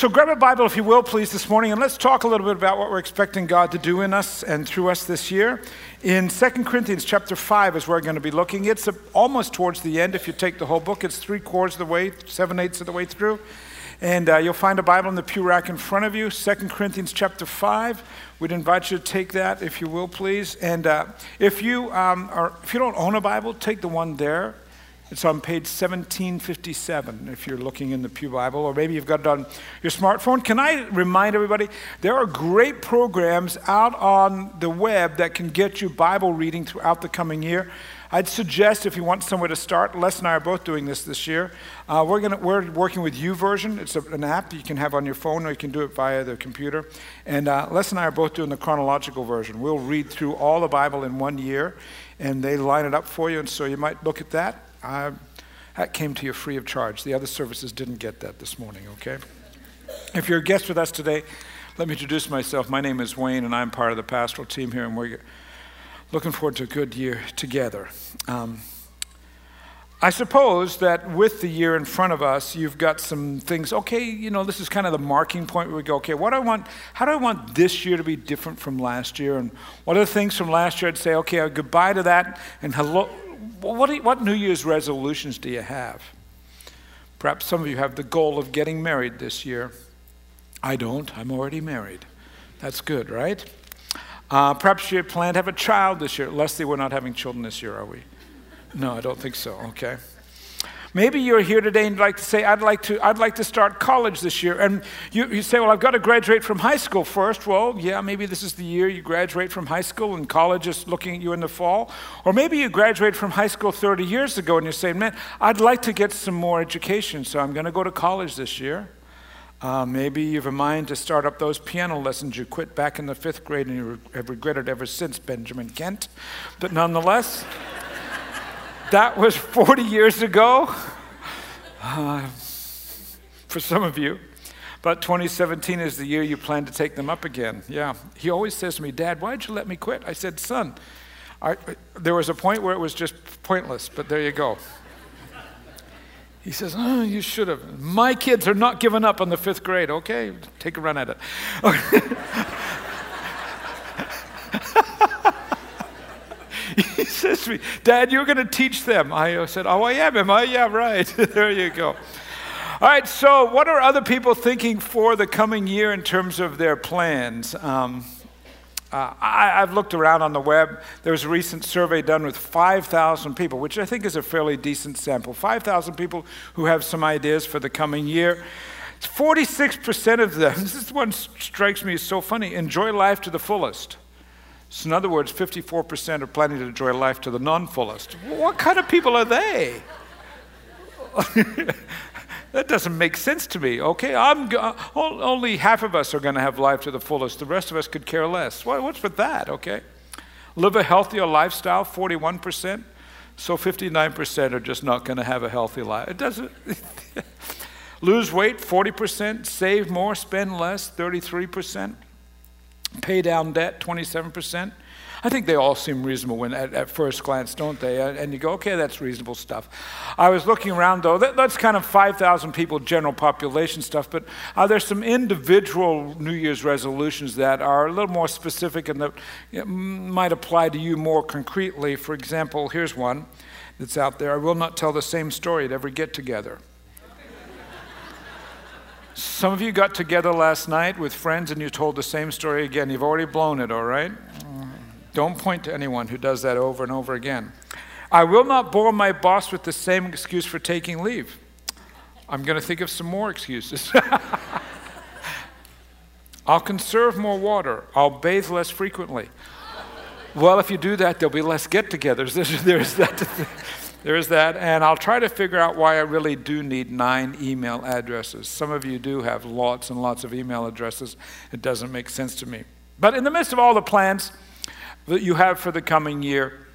So grab a Bible, if you will, please, this morning, and let's talk a little bit about what we're expecting God to do in us and through us this year. In 2 Corinthians chapter 5 is where we're going to be looking. It's almost towards the end. If you take the whole book, it's three quarters of the way, seven eighths of the way through. And uh, you'll find a Bible in the pew rack in front of you, 2 Corinthians chapter 5. We'd invite you to take that, if you will, please. And uh, if, you, um, are, if you don't own a Bible, take the one there. It's on page 1757 if you're looking in the Pew Bible, or maybe you've got it on your smartphone. Can I remind everybody there are great programs out on the web that can get you Bible reading throughout the coming year. I'd suggest if you want somewhere to start, Les and I are both doing this this year. Uh, we're, gonna, we're working with YouVersion. It's a, an app you can have on your phone or you can do it via the computer. And uh, Les and I are both doing the chronological version. We'll read through all the Bible in one year and they line it up for you. And so you might look at that. I, that came to you free of charge. The other services didn't get that this morning, okay? If you're a guest with us today, let me introduce myself. My name is Wayne, and I'm part of the pastoral team here, and we're looking forward to a good year together. Um, I suppose that with the year in front of us, you've got some things. Okay, you know, this is kind of the marking point where we go. Okay, what do I want? How do I want this year to be different from last year? And what are the things from last year? I'd say, okay, goodbye to that, and hello, what, what New Year's resolutions do you have? Perhaps some of you have the goal of getting married this year. I don't. I'm already married. That's good, right? Uh, perhaps you plan to have a child this year. Leslie, we're not having children this year, are we? No, I don't think so. Okay. Maybe you're here today and you'd like to say, I'd like to, I'd like to start college this year. And you, you say, Well, I've got to graduate from high school first. Well, yeah, maybe this is the year you graduate from high school and college is looking at you in the fall. Or maybe you graduated from high school 30 years ago and you're saying, Man, I'd like to get some more education, so I'm going to go to college this year. Uh, maybe you have a mind to start up those piano lessons you quit back in the fifth grade and you have regretted ever since, Benjamin Kent. But nonetheless, that was 40 years ago uh, for some of you. But 2017 is the year you plan to take them up again. Yeah. He always says to me, Dad, why'd you let me quit? I said, Son, I, there was a point where it was just pointless, but there you go. He says, oh, You should have. My kids are not giving up on the fifth grade. Okay, take a run at it. he says to me, Dad, you're going to teach them. I said, Oh, I am. Am I? Yeah, right. there you go. All right, so what are other people thinking for the coming year in terms of their plans? Um, uh, I, have looked around on the web. There was a recent survey done with 5,000 people, which I think is a fairly decent sample. 5,000 people who have some ideas for the coming year. 46% of them, this one strikes me as so funny, enjoy life to the fullest. So, in other words, 54% are planning to enjoy life to the non fullest. What kind of people are they? that doesn't make sense to me. Okay, I'm go- uh, only half of us are going to have life to the fullest. The rest of us could care less. what's with that? Okay, live a healthier lifestyle. Forty-one percent. So fifty-nine percent are just not going to have a healthy life. It doesn't. Lose weight. Forty percent. Save more. Spend less. Thirty-three percent. Pay down debt, 27%. I think they all seem reasonable when, at, at, first glance, don't they? And you go, okay, that's reasonable stuff. I was looking around, though, that, that's kind of 5,000 people, general population stuff, but uh, there's some individual New Year's resolutions that are a little more specific and that you know, might apply to you more concretely. For example, here's one that's out there I will not tell the same story at every get together. Some of you got together last night with friends and you told the same story again. You've already blown it, all right? Don't point to anyone who does that over and over again. I will not bore my boss with the same excuse for taking leave. I'm going to think of some more excuses. I'll conserve more water. I'll bathe less frequently. Well, if you do that, there'll be less get togethers. There's, there's that. There is that. And I'll try to figure out why I really do need nine email addresses. Some of you do have lots and lots of email addresses. It doesn't make sense to me. But in the midst of all the plans that you have for the coming year,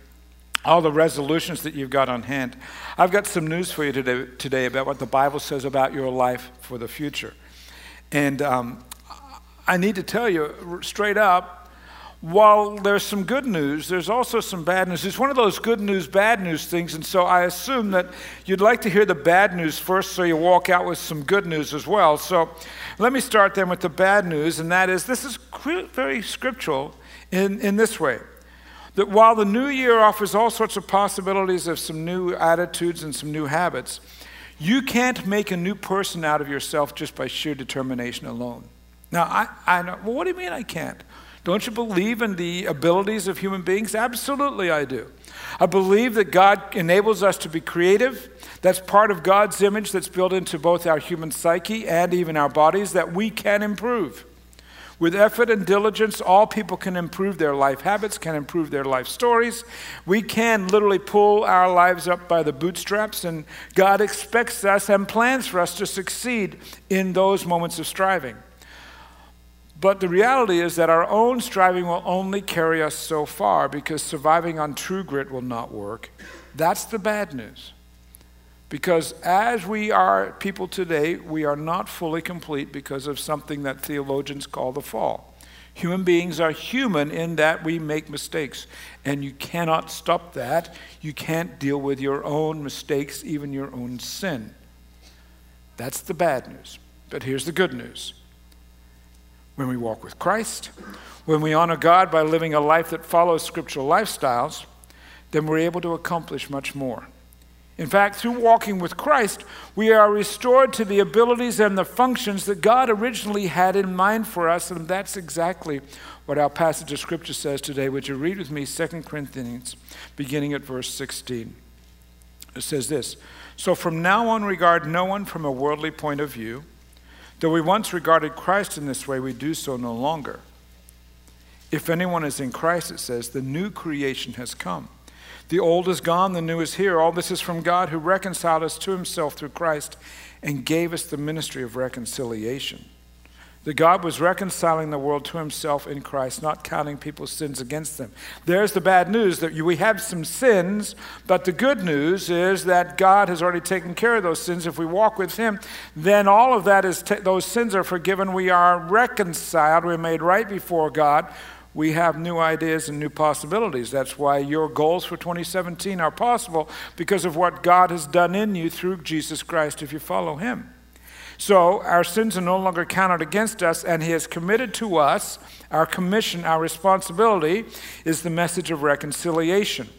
all the resolutions that you've got on hand, I've got some news for you today, today about what the Bible says about your life for the future. And um, I need to tell you straight up while there's some good news, there's also some bad news. It's one of those good news, bad news things, and so I assume that you'd like to hear the bad news first so you walk out with some good news as well. So let me start then with the bad news, and that is this is very scriptural in, in this way that while the new year offers all sorts of possibilities of some new attitudes and some new habits, you can't make a new person out of yourself just by sheer determination alone. Now, I, I know, well, what do you mean I can't? Don't you believe in the abilities of human beings? Absolutely, I do. I believe that God enables us to be creative. That's part of God's image that's built into both our human psyche and even our bodies that we can improve. With effort and diligence, all people can improve their life habits, can improve their life stories. We can literally pull our lives up by the bootstraps, and God expects us and plans for us to succeed in those moments of striving. But the reality is that our own striving will only carry us so far because surviving on true grit will not work. That's the bad news. Because as we are people today, we are not fully complete because of something that theologians call the fall. Human beings are human in that we make mistakes, and you cannot stop that. You can't deal with your own mistakes, even your own sin. That's the bad news. But here's the good news when we walk with Christ, when we honor God by living a life that follows scriptural lifestyles, then we're able to accomplish much more. In fact, through walking with Christ, we are restored to the abilities and the functions that God originally had in mind for us, and that's exactly what our passage of Scripture says today. Would you read with me 2 Corinthians, beginning at verse 16? It says this So from now on, regard no one from a worldly point of view. Though we once regarded Christ in this way, we do so no longer. If anyone is in Christ, it says, the new creation has come. The old is gone, the new is here. All this is from God who reconciled us to himself through Christ and gave us the ministry of reconciliation that God was reconciling the world to himself in Christ, not counting people's sins against them. There's the bad news that we have some sins, but the good news is that God has already taken care of those sins. If we walk with him, then all of that is those sins are forgiven. We are reconciled, we're made right before God. We have new ideas and new possibilities. That's why your goals for 2017 are possible because of what God has done in you through Jesus Christ if you follow him. So our sins are no longer counted against us, and He has committed to us our commission, our responsibility is the message of reconciliation.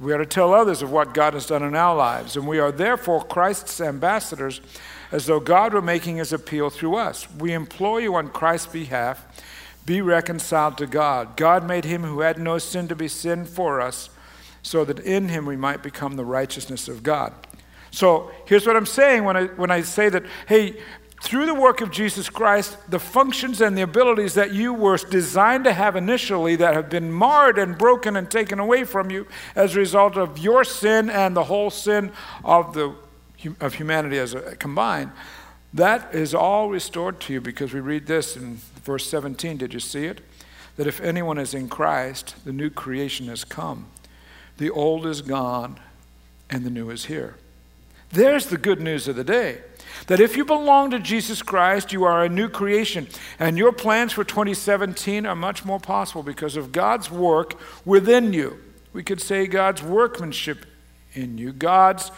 We are to tell others of what God has done in our lives, and we are therefore Christ's ambassadors, as though God were making His appeal through us. We implore you on Christ's behalf be reconciled to God. God made Him who had no sin to be sin for us, so that in Him we might become the righteousness of God. So here's what I'm saying when I, when I say that, hey, through the work of Jesus Christ, the functions and the abilities that you were designed to have initially that have been marred and broken and taken away from you as a result of your sin and the whole sin of, the, of humanity as a, combined, that is all restored to you because we read this in verse 17. Did you see it? That if anyone is in Christ, the new creation has come. The old is gone and the new is here. There's the good news of the day. That if you belong to Jesus Christ, you are a new creation. And your plans for 2017 are much more possible because of God's work within you. We could say God's workmanship in you. God's,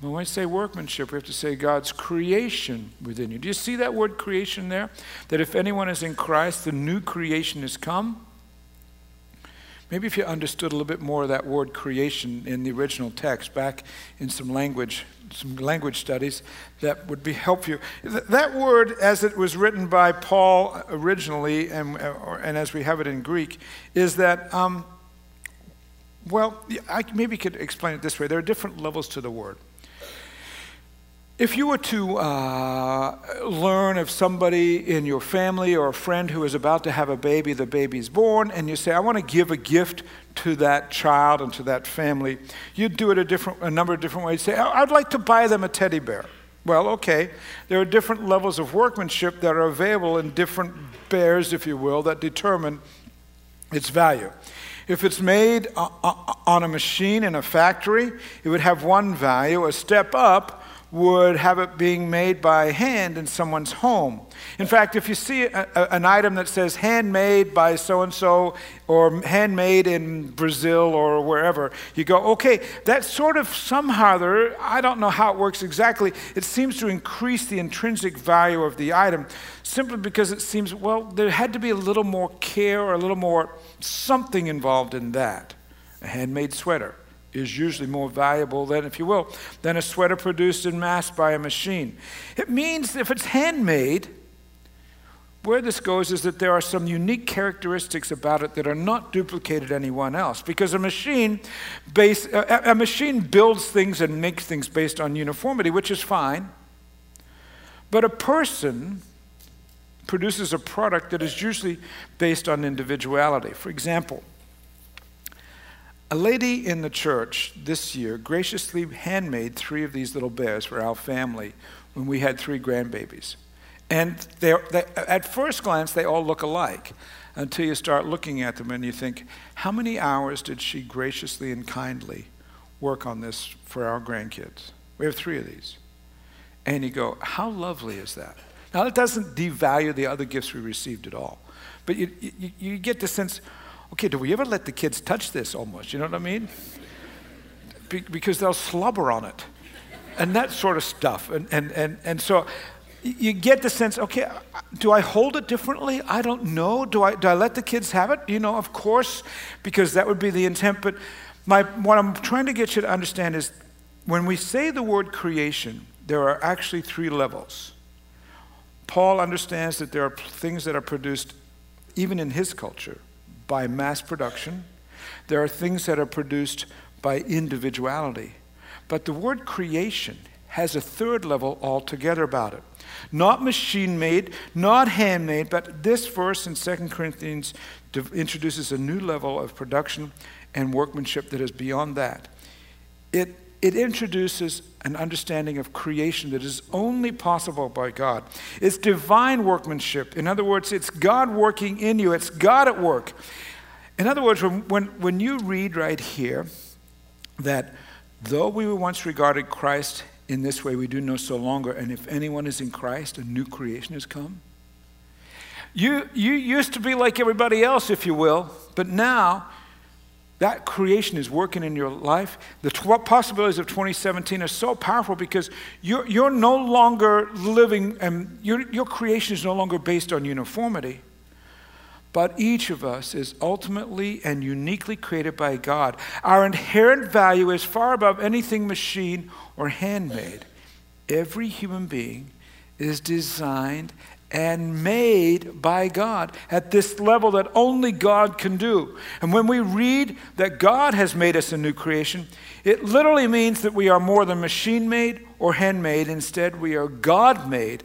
when we say workmanship, we have to say God's creation within you. Do you see that word creation there? That if anyone is in Christ, the new creation has come. Maybe if you understood a little bit more of that word creation in the original text, back in some language, some language studies, that would be helpful. That word, as it was written by Paul originally, and, and as we have it in Greek, is that, um, well, I maybe could explain it this way. There are different levels to the word. If you were to uh, learn of somebody in your family or a friend who is about to have a baby, the baby's born, and you say, I want to give a gift to that child and to that family, you'd do it a, different, a number of different ways. Say, I'd like to buy them a teddy bear. Well, okay, there are different levels of workmanship that are available in different bears, if you will, that determine its value. If it's made uh, uh, on a machine in a factory, it would have one value. A step up would have it being made by hand in someone's home. In fact, if you see a, a, an item that says handmade by so and so or handmade in Brazil or wherever, you go, okay, that sort of somehow, there, I don't know how it works exactly, it seems to increase the intrinsic value of the item simply because it seems, well, there had to be a little more care or a little more something involved in that. A handmade sweater is usually more valuable than, if you will, than a sweater produced in mass by a machine. It means if it's handmade, where this goes is that there are some unique characteristics about it that are not duplicated anyone else. Because a machine base, a, a machine builds things and makes things based on uniformity which is fine. But a person produces a product that is usually based on individuality. For example a lady in the church this year graciously handmade three of these little bears for our family when we had three grandbabies. And they, at first glance, they all look alike until you start looking at them and you think, how many hours did she graciously and kindly work on this for our grandkids? We have three of these. And you go, how lovely is that? Now, it doesn't devalue the other gifts we received at all. But you, you, you get the sense, okay, do we ever let the kids touch this almost? You know what I mean? Be- because they'll slobber on it and that sort of stuff. And, and, and, and so you get the sense, okay, do I hold it differently? I don't know. Do I, do I let the kids have it? You know, of course, because that would be the intent. But my, what I'm trying to get you to understand is when we say the word creation, there are actually three levels. Paul understands that there are things that are produced even in his culture by mass production. There are things that are produced by individuality. But the word creation has a third level altogether about it. Not machine made, not handmade, but this verse in 2 Corinthians introduces a new level of production and workmanship that is beyond that. It, it introduces an understanding of creation that is only possible by God. It's divine workmanship. In other words, it's God working in you, it's God at work. In other words, when, when, when you read right here that though we were once regarded Christ in this way, we do no so longer, and if anyone is in Christ, a new creation has come. You, you used to be like everybody else, if you will, but now that creation is working in your life. The tw- possibilities of 2017 are so powerful because you're, you're no longer living, and your, your creation is no longer based on uniformity. But each of us is ultimately and uniquely created by God. Our inherent value is far above anything machine or handmade. Every human being is designed and made by God at this level that only God can do. And when we read that God has made us a new creation, it literally means that we are more than machine made or handmade. Instead, we are God made.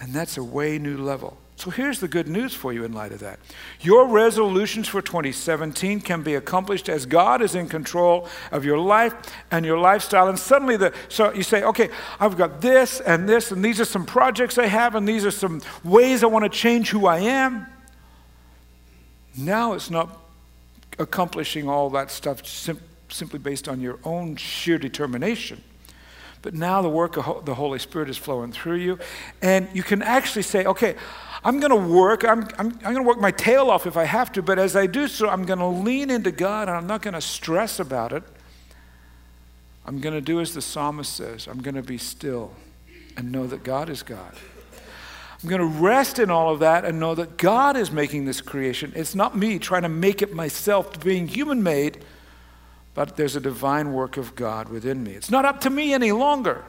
And that's a way new level. So here's the good news for you in light of that. Your resolutions for 2017 can be accomplished as God is in control of your life and your lifestyle. And suddenly, the, so you say, okay, I've got this and this, and these are some projects I have, and these are some ways I want to change who I am. Now it's not accomplishing all that stuff sim- simply based on your own sheer determination. But now the work of the Holy Spirit is flowing through you, and you can actually say, okay, I'm going to work. I'm, I'm, I'm going to work my tail off if I have to, but as I do so, I'm going to lean into God and I'm not going to stress about it. I'm going to do as the psalmist says I'm going to be still and know that God is God. I'm going to rest in all of that and know that God is making this creation. It's not me trying to make it myself, being human made, but there's a divine work of God within me. It's not up to me any longer.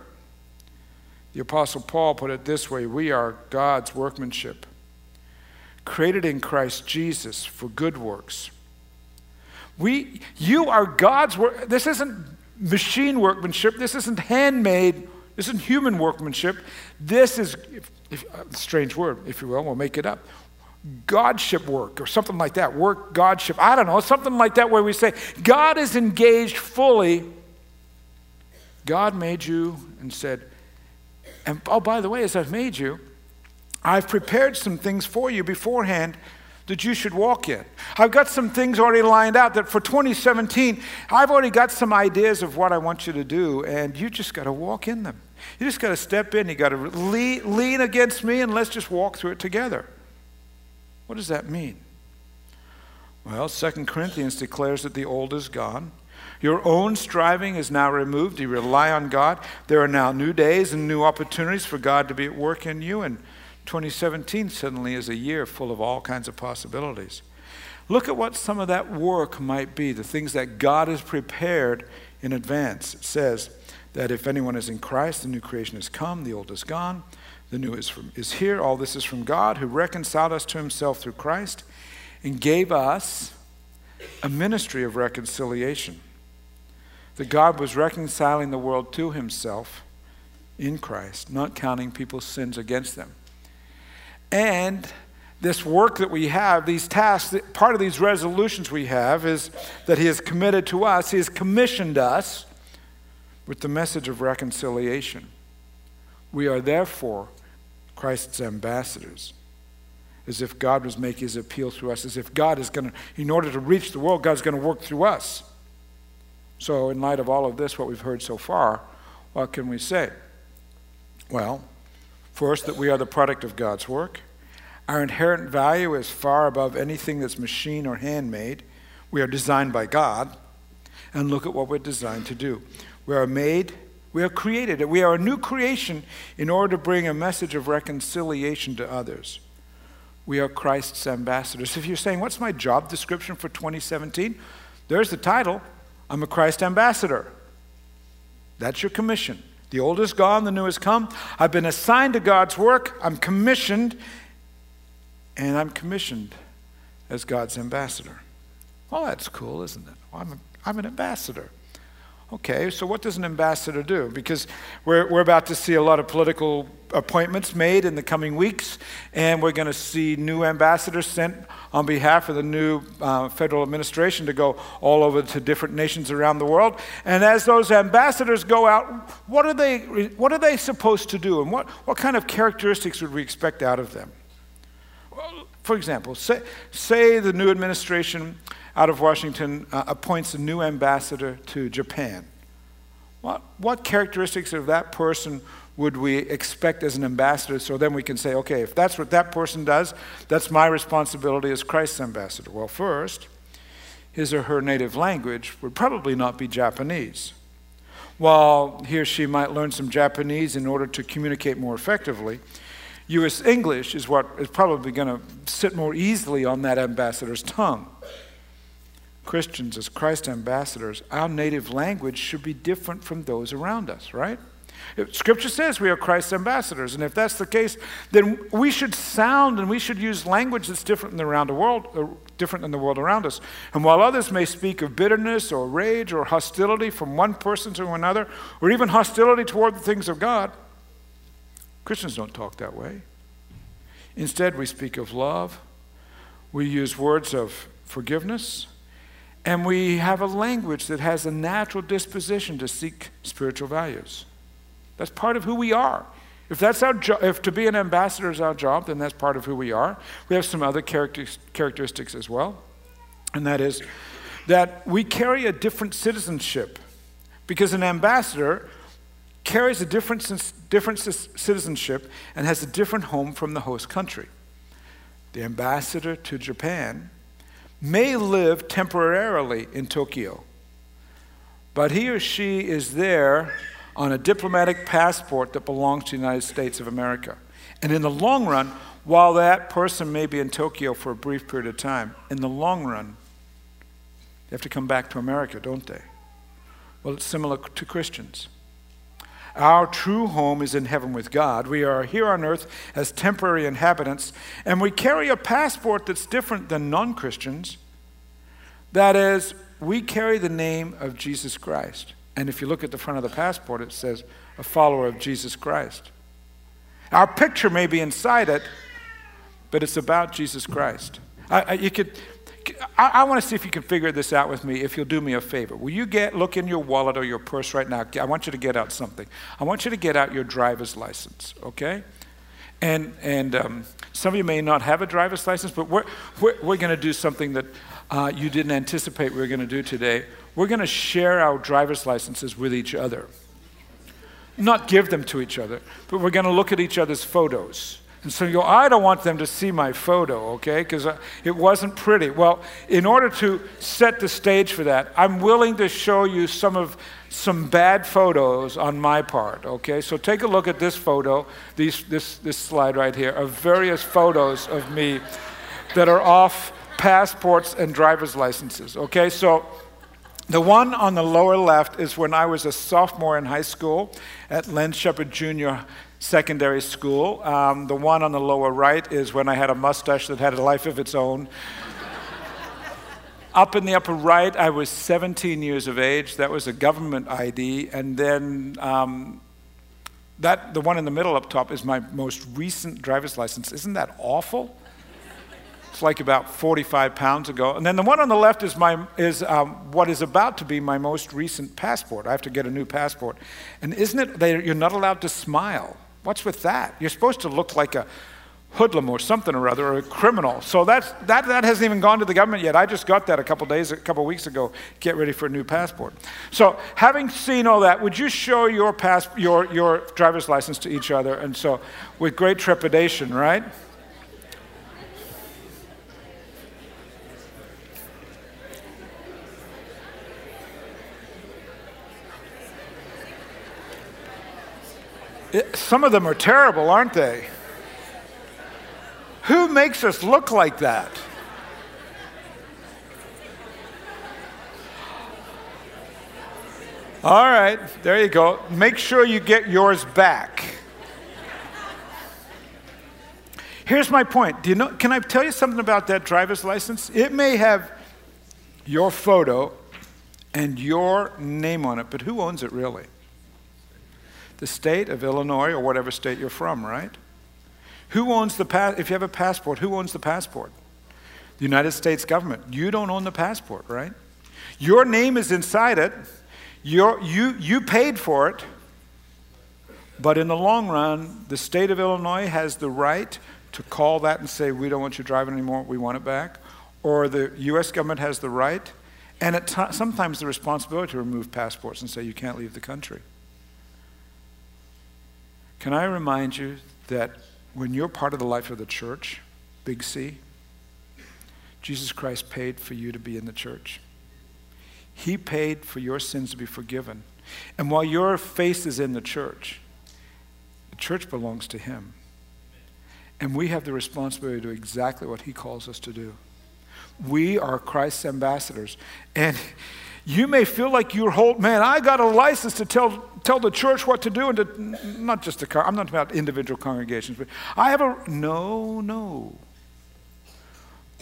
The Apostle Paul put it this way We are God's workmanship, created in Christ Jesus for good works. We, you are God's work. This isn't machine workmanship. This isn't handmade. This isn't human workmanship. This is, if, if, uh, strange word, if you will, we'll make it up. Godship work or something like that. Work, Godship. I don't know, something like that where we say, God is engaged fully. God made you and said, and oh, by the way, as I've made you, I've prepared some things for you beforehand that you should walk in. I've got some things already lined out that for 2017, I've already got some ideas of what I want you to do, and you just got to walk in them. You just got to step in, you got to lean, against me, and let's just walk through it together. What does that mean? Well, 2 Corinthians declares that the old is gone. Your own striving is now removed. You rely on God. There are now new days and new opportunities for God to be at work in you. And 2017 suddenly is a year full of all kinds of possibilities. Look at what some of that work might be, the things that God has prepared in advance. It says that if anyone is in Christ, the new creation has come, the old is gone, the new is, from, is here. All this is from God who reconciled us to himself through Christ and gave us a ministry of reconciliation. That God was reconciling the world to himself in Christ, not counting people's sins against them. And this work that we have, these tasks, part of these resolutions we have is that He has committed to us, He has commissioned us with the message of reconciliation. We are therefore Christ's ambassadors. As if God was making his appeal through us, as if God is going to, in order to reach the world, God's going to work through us. So, in light of all of this, what we've heard so far, what can we say? Well, first, that we are the product of God's work. Our inherent value is far above anything that's machine or handmade. We are designed by God. And look at what we're designed to do. We are made, we are created, we are a new creation in order to bring a message of reconciliation to others. We are Christ's ambassadors. If you're saying, What's my job description for 2017? There's the title I'm a Christ ambassador. That's your commission. The old is gone, the new has come. I've been assigned to God's work, I'm commissioned, and I'm commissioned as God's ambassador. Well, that's cool, isn't it? Well, I'm, a, I'm an ambassador. Okay, so what does an ambassador do? Because we're, we're about to see a lot of political appointments made in the coming weeks, and we're going to see new ambassadors sent on behalf of the new uh, federal administration to go all over to different nations around the world. And as those ambassadors go out, what are they, what are they supposed to do, and what, what kind of characteristics would we expect out of them? For example, say, say the new administration out of Washington uh, appoints a new ambassador to Japan. What, what characteristics of that person would we expect as an ambassador so then we can say, okay, if that's what that person does, that's my responsibility as Christ's ambassador? Well, first, his or her native language would probably not be Japanese. While he or she might learn some Japanese in order to communicate more effectively, U.S. English is what is probably going to sit more easily on that ambassador's tongue. Christians, as Christ ambassadors, our native language should be different from those around us, right? Scripture says we are Christ's ambassadors, and if that's the case, then we should sound and we should use language that's different than around the world, uh, different than the world around us. And while others may speak of bitterness or rage or hostility from one person to another, or even hostility toward the things of God, Christians don't talk that way. Instead, we speak of love, we use words of forgiveness, and we have a language that has a natural disposition to seek spiritual values. That's part of who we are. If that's our jo- if to be an ambassador is our job, then that's part of who we are. We have some other characteristics as well, and that is that we carry a different citizenship. Because an ambassador carries a different, different citizenship and has a different home from the host country. The ambassador to Japan may live temporarily in Tokyo, but he or she is there on a diplomatic passport that belongs to the United States of America. And in the long run, while that person may be in Tokyo for a brief period of time, in the long run, they have to come back to America, don't they? Well, it's similar to Christians. Our true home is in heaven with God. We are here on earth as temporary inhabitants, and we carry a passport that's different than non Christians. That is, we carry the name of Jesus Christ. And if you look at the front of the passport, it says, a follower of Jesus Christ. Our picture may be inside it, but it's about Jesus Christ. I, I, you could, I, I want to see if you can figure this out with me if you'll do me a favor. Will you get look in your wallet or your purse right now? I want you to get out something. I want you to get out your driver's license, okay? And, and um, some of you may not have a driver's license, but we're, we're, we're going to do something that uh, you didn't anticipate we were going to do today. We're going to share our driver's licenses with each other. Not give them to each other, but we're going to look at each other's photos. And so you go, I don't want them to see my photo, okay, because it wasn't pretty. Well, in order to set the stage for that, I'm willing to show you some of some bad photos on my part, okay? So take a look at this photo, these, this, this slide right here, of various photos of me that are off passports and driver's licenses, okay? So the one on the lower left is when I was a sophomore in high school at Len Shepherd Jr. Secondary School. Um, the one on the lower right is when I had a mustache that had a life of its own. Up in the upper right, I was 17 years of age. That was a government ID. And then um, that, the one in the middle up top is my most recent driver's license. Isn't that awful? It's like about 45 pounds ago. And then the one on the left is, my, is um, what is about to be my most recent passport. I have to get a new passport. And isn't it, they, you're not allowed to smile. What's with that? You're supposed to look like a, hoodlum or something or other, or a criminal. So that's, that, that hasn't even gone to the government yet. I just got that a couple days, a couple weeks ago. Get ready for a new passport. So having seen all that, would you show your, pass, your, your driver's license to each other? And so with great trepidation, right? It, some of them are terrible, aren't they? Who makes us look like that? All right, there you go. Make sure you get yours back. Here's my point. Do you know, can I tell you something about that driver's license? It may have your photo and your name on it, but who owns it really? The state of Illinois or whatever state you're from, right? Who owns the pass? If you have a passport, who owns the passport? The United States government. You don't own the passport, right? Your name is inside it. you you, you paid for it. But in the long run, the state of Illinois has the right to call that and say, we don't want you driving anymore, we want it back. Or the U.S. government has the right, and t- sometimes the responsibility to remove passports and say, you can't leave the country. Can I remind you that when you're part of the life of the church, big C, Jesus Christ paid for you to be in the church. He paid for your sins to be forgiven. And while your face is in the church, the church belongs to Him. And we have the responsibility to do exactly what He calls us to do. We are Christ's ambassadors. And you may feel like you're whole, man, I got a license to tell, tell the church what to do and to, not just the, I'm not about individual congregations, but I have a, no, no.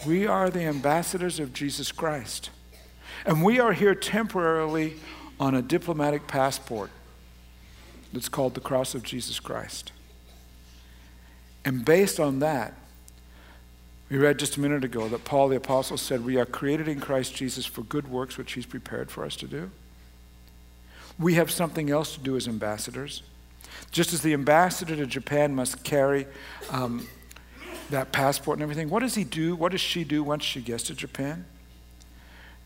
We are the ambassadors of Jesus Christ. And we are here temporarily on a diplomatic passport that's called the cross of Jesus Christ. And based on that, we read just a minute ago that Paul the Apostle said, We are created in Christ Jesus for good works which He's prepared for us to do. We have something else to do as ambassadors. Just as the ambassador to Japan must carry um, that passport and everything, what does he do? What does she do once she gets to Japan?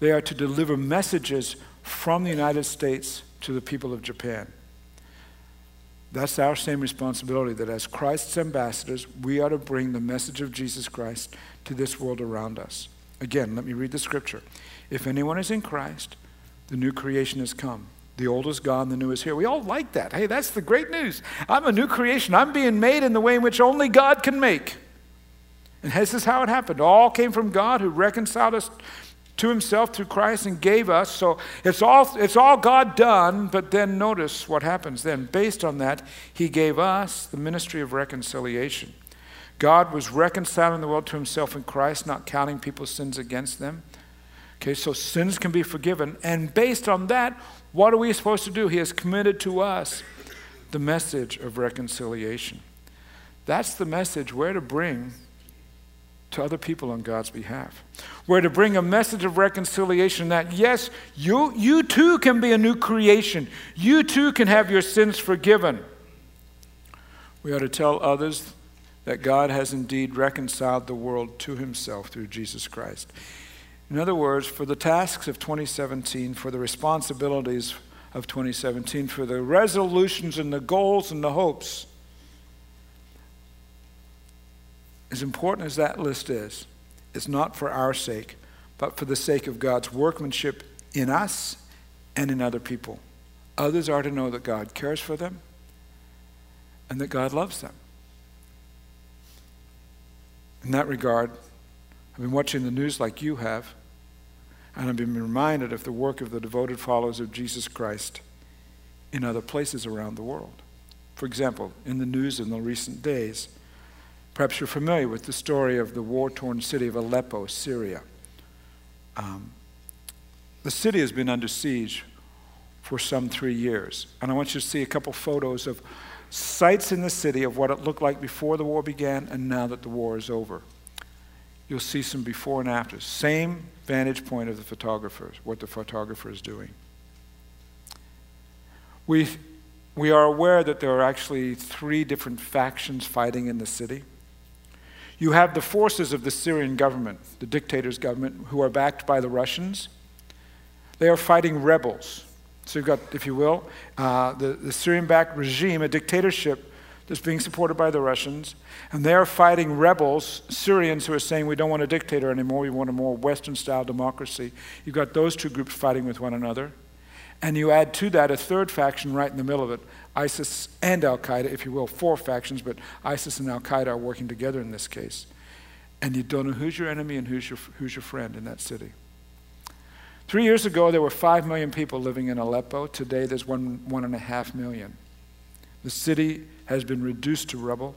They are to deliver messages from the United States to the people of Japan. That's our same responsibility that as Christ's ambassadors, we are to bring the message of Jesus Christ to this world around us. Again, let me read the scripture. If anyone is in Christ, the new creation has come. The old is gone, the new is here. We all like that. Hey, that's the great news. I'm a new creation. I'm being made in the way in which only God can make. And this is how it happened. All came from God who reconciled us to himself through Christ and gave us. So it's all, it's all God done, but then notice what happens then. Based on that, he gave us the ministry of reconciliation. God was reconciling the world to himself in Christ, not counting people's sins against them. Okay, so sins can be forgiven. And based on that, what are we supposed to do? He has committed to us the message of reconciliation. That's the message we're to bring to other people on God's behalf. We're to bring a message of reconciliation that, yes, you, you too can be a new creation. You too can have your sins forgiven. We ought to tell others that God has indeed reconciled the world to himself through Jesus Christ. In other words, for the tasks of 2017, for the responsibilities of 2017, for the resolutions and the goals and the hopes, as important as that list is, it's not for our sake, but for the sake of God's workmanship in us and in other people. Others are to know that God cares for them and that God loves them. In that regard, I've been watching the news like you have, and I've been reminded of the work of the devoted followers of Jesus Christ in other places around the world. For example, in the news in the recent days, perhaps you're familiar with the story of the war torn city of Aleppo, Syria. Um, the city has been under siege for some three years. And I want you to see a couple photos of sites in the city of what it looked like before the war began and now that the war is over. You'll see some before and after. Same vantage point of the photographers, what the photographer is doing. We, we are aware that there are actually three different factions fighting in the city. You have the forces of the Syrian government, the dictator's government, who are backed by the Russians. They are fighting rebels so you've got, if you will, uh, the, the Syrian backed regime, a dictatorship that's being supported by the Russians, and they're fighting rebels, Syrians who are saying we don't want a dictator anymore, we want a more Western style democracy. You've got those two groups fighting with one another. And you add to that a third faction right in the middle of it ISIS and Al Qaeda, if you will, four factions, but ISIS and Al Qaeda are working together in this case. And you don't know who's your enemy and who's your, who's your friend in that city. Three years ago, there were five million people living in Aleppo. Today, there's one, one and a half million. The city has been reduced to rubble.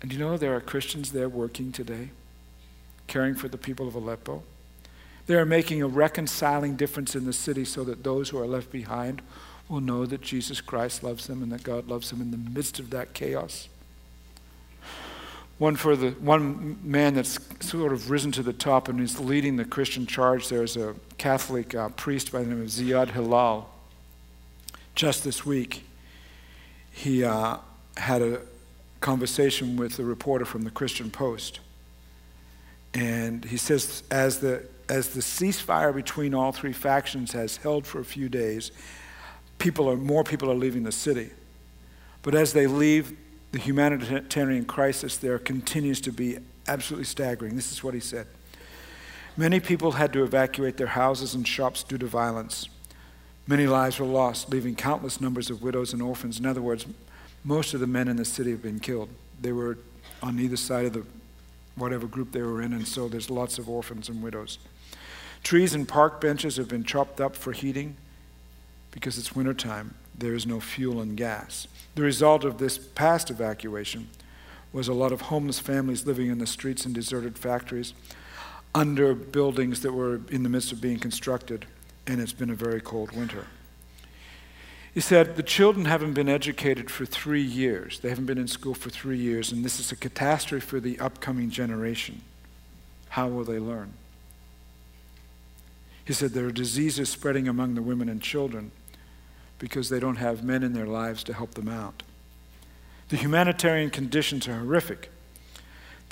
And you know there are Christians there working today, caring for the people of Aleppo? They are making a reconciling difference in the city so that those who are left behind will know that Jesus Christ loves them and that God loves them in the midst of that chaos. One for the one man that's sort of risen to the top and is leading the Christian charge. There's a Catholic uh, priest by the name of Ziad Hilal. Just this week, he uh, had a conversation with a reporter from the Christian Post, and he says as the as the ceasefire between all three factions has held for a few days, people are more people are leaving the city. But as they leave, the humanitarian crisis there continues to be absolutely staggering. This is what he said Many people had to evacuate their houses and shops due to violence. Many lives were lost, leaving countless numbers of widows and orphans. In other words, most of the men in the city have been killed. They were on either side of the whatever group they were in, and so there's lots of orphans and widows. Trees and park benches have been chopped up for heating because it's wintertime. There is no fuel and gas. The result of this past evacuation was a lot of homeless families living in the streets and deserted factories under buildings that were in the midst of being constructed, and it's been a very cold winter. He said, The children haven't been educated for three years. They haven't been in school for three years, and this is a catastrophe for the upcoming generation. How will they learn? He said, There are diseases spreading among the women and children because they don't have men in their lives to help them out. The humanitarian conditions are horrific.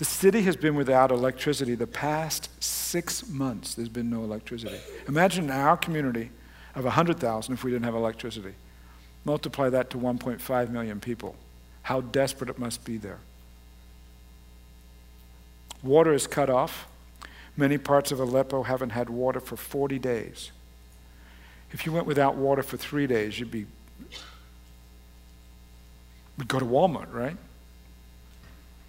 The city has been without electricity the past six months. There's been no electricity. Imagine our community of 100,000 if we didn't have electricity. Multiply that to 1.5 million people. How desperate it must be there. Water is cut off. Many parts of Aleppo haven't had water for 40 days. If you went without water for three days, you'd be, We'd go to Walmart, right?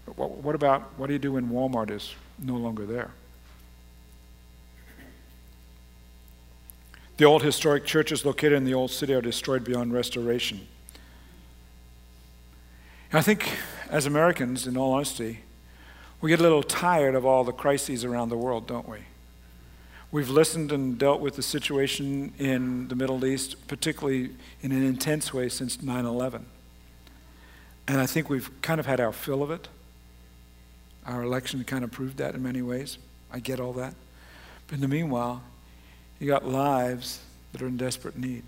What about, what do you do when Walmart is no longer there? The old historic churches located in the old city are destroyed beyond restoration. And I think as Americans, in all honesty, we get a little tired of all the crises around the world, don't we? We've listened and dealt with the situation in the Middle East, particularly in an intense way since 9 11. And I think we've kind of had our fill of it. Our election kind of proved that in many ways. I get all that. But in the meanwhile, you got lives that are in desperate need.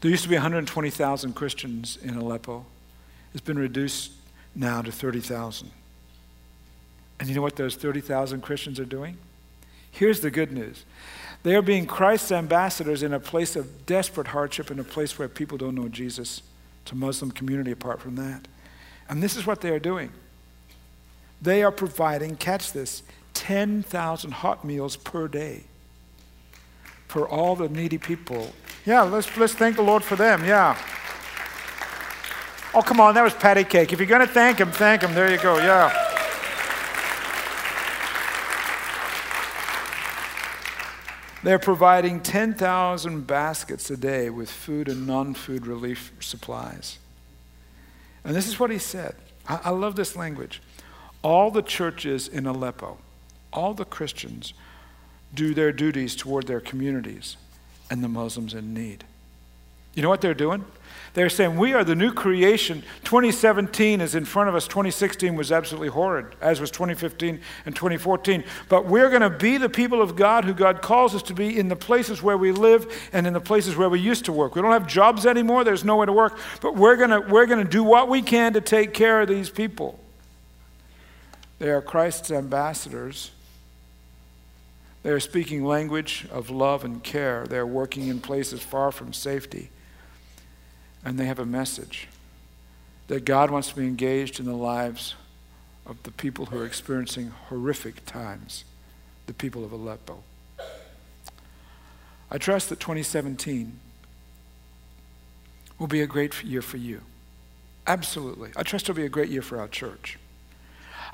There used to be 120,000 Christians in Aleppo, It's been reduced now to 30,000. And you know what those 30,000 Christians are doing? Here's the good news they are being Christ's ambassadors in a place of desperate hardship, in a place where people don't know Jesus. It's a Muslim community apart from that. And this is what they are doing they are providing, catch this, 10,000 hot meals per day for all the needy people. Yeah, let's, let's thank the Lord for them. Yeah. Oh, come on, that was patty cake. If you're going to thank him, thank him. There you go. Yeah. They're providing 10,000 baskets a day with food and non food relief supplies. And this is what he said. I, I, love this language. All the churches in Aleppo, all the Christians, do their duties toward their communities and the Muslims in need. You know what they're doing? They're saying, We are the new creation. 2017 is in front of us. 2016 was absolutely horrid, as was 2015 and 2014. But we're going to be the people of God who God calls us to be in the places where we live and in the places where we used to work. We don't have jobs anymore, there's nowhere to work. But we're going to, we're going to do what we can to take care of these people. They are Christ's ambassadors they are speaking language of love and care. They are working in places far from safety. And they have a message that God wants to be engaged in the lives of the people who are experiencing horrific times, the people of Aleppo. I trust that 2017 will be a great year for you. Absolutely. I trust it'll be a great year for our church.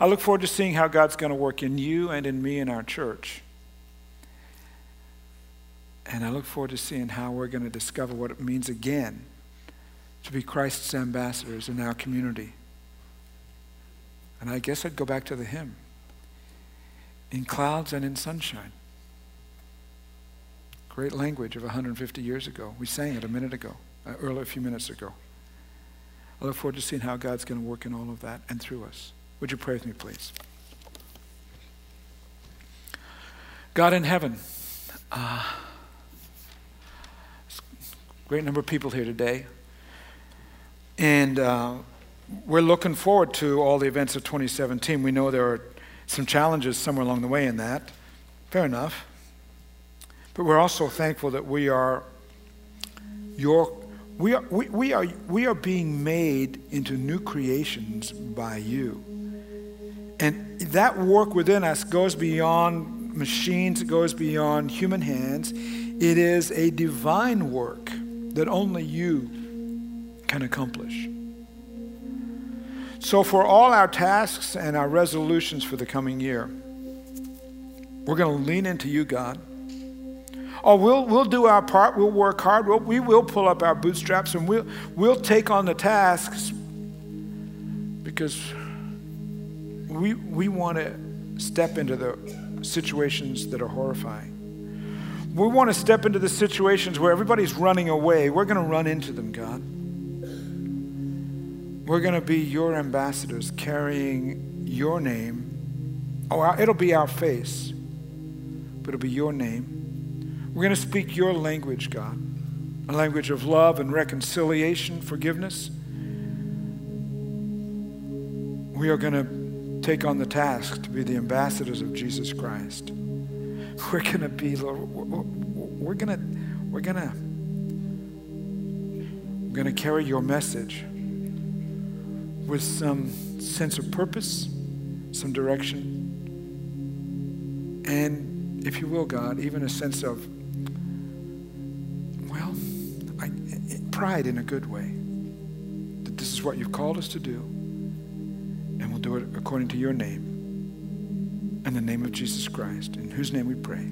I look forward to seeing how God's going to work in you and in me and our church. And I look forward to seeing how we're going to discover what it means again to be Christ's ambassadors in our community. And I guess I'd go back to the hymn in clouds and in sunshine. Great language of 150 years ago. We sang it a minute ago, uh, earlier, a few minutes ago. I look forward to seeing how God's going to work in all of that and through us. Would you pray with me, please? God in heaven, uh, great number of people here today. And uh, we're looking forward to all the events of 2017. We know there are some challenges somewhere along the way in that. Fair enough. But we're also thankful that we are your we are, we, we, are, we are being made into new creations by you. And that work within us goes beyond machines, it goes beyond human hands. It is a divine work that only you can accomplish. So, for all our tasks and our resolutions for the coming year, we're going to lean into you, God. Oh, we'll, we'll do our part. We'll work hard. We'll, we will pull up our bootstraps and we'll, we'll take on the tasks because we, we want to step into the situations that are horrifying. We want to step into the situations where everybody's running away. We're going to run into them, God. We're going to be your ambassadors carrying your name. Oh, it'll be our face, but it'll be your name. We're going to speak your language, God, a language of love and reconciliation, forgiveness. We are going to take on the task to be the ambassadors of Jesus Christ. We're going to be, Lord, we're going to, we're going to, we're going to carry your message with some sense of purpose, some direction, and if you will, God, even a sense of, pride in a good way. That this is what you've called us to do, and we'll do it according to your name. In the name of Jesus Christ, in whose name we pray.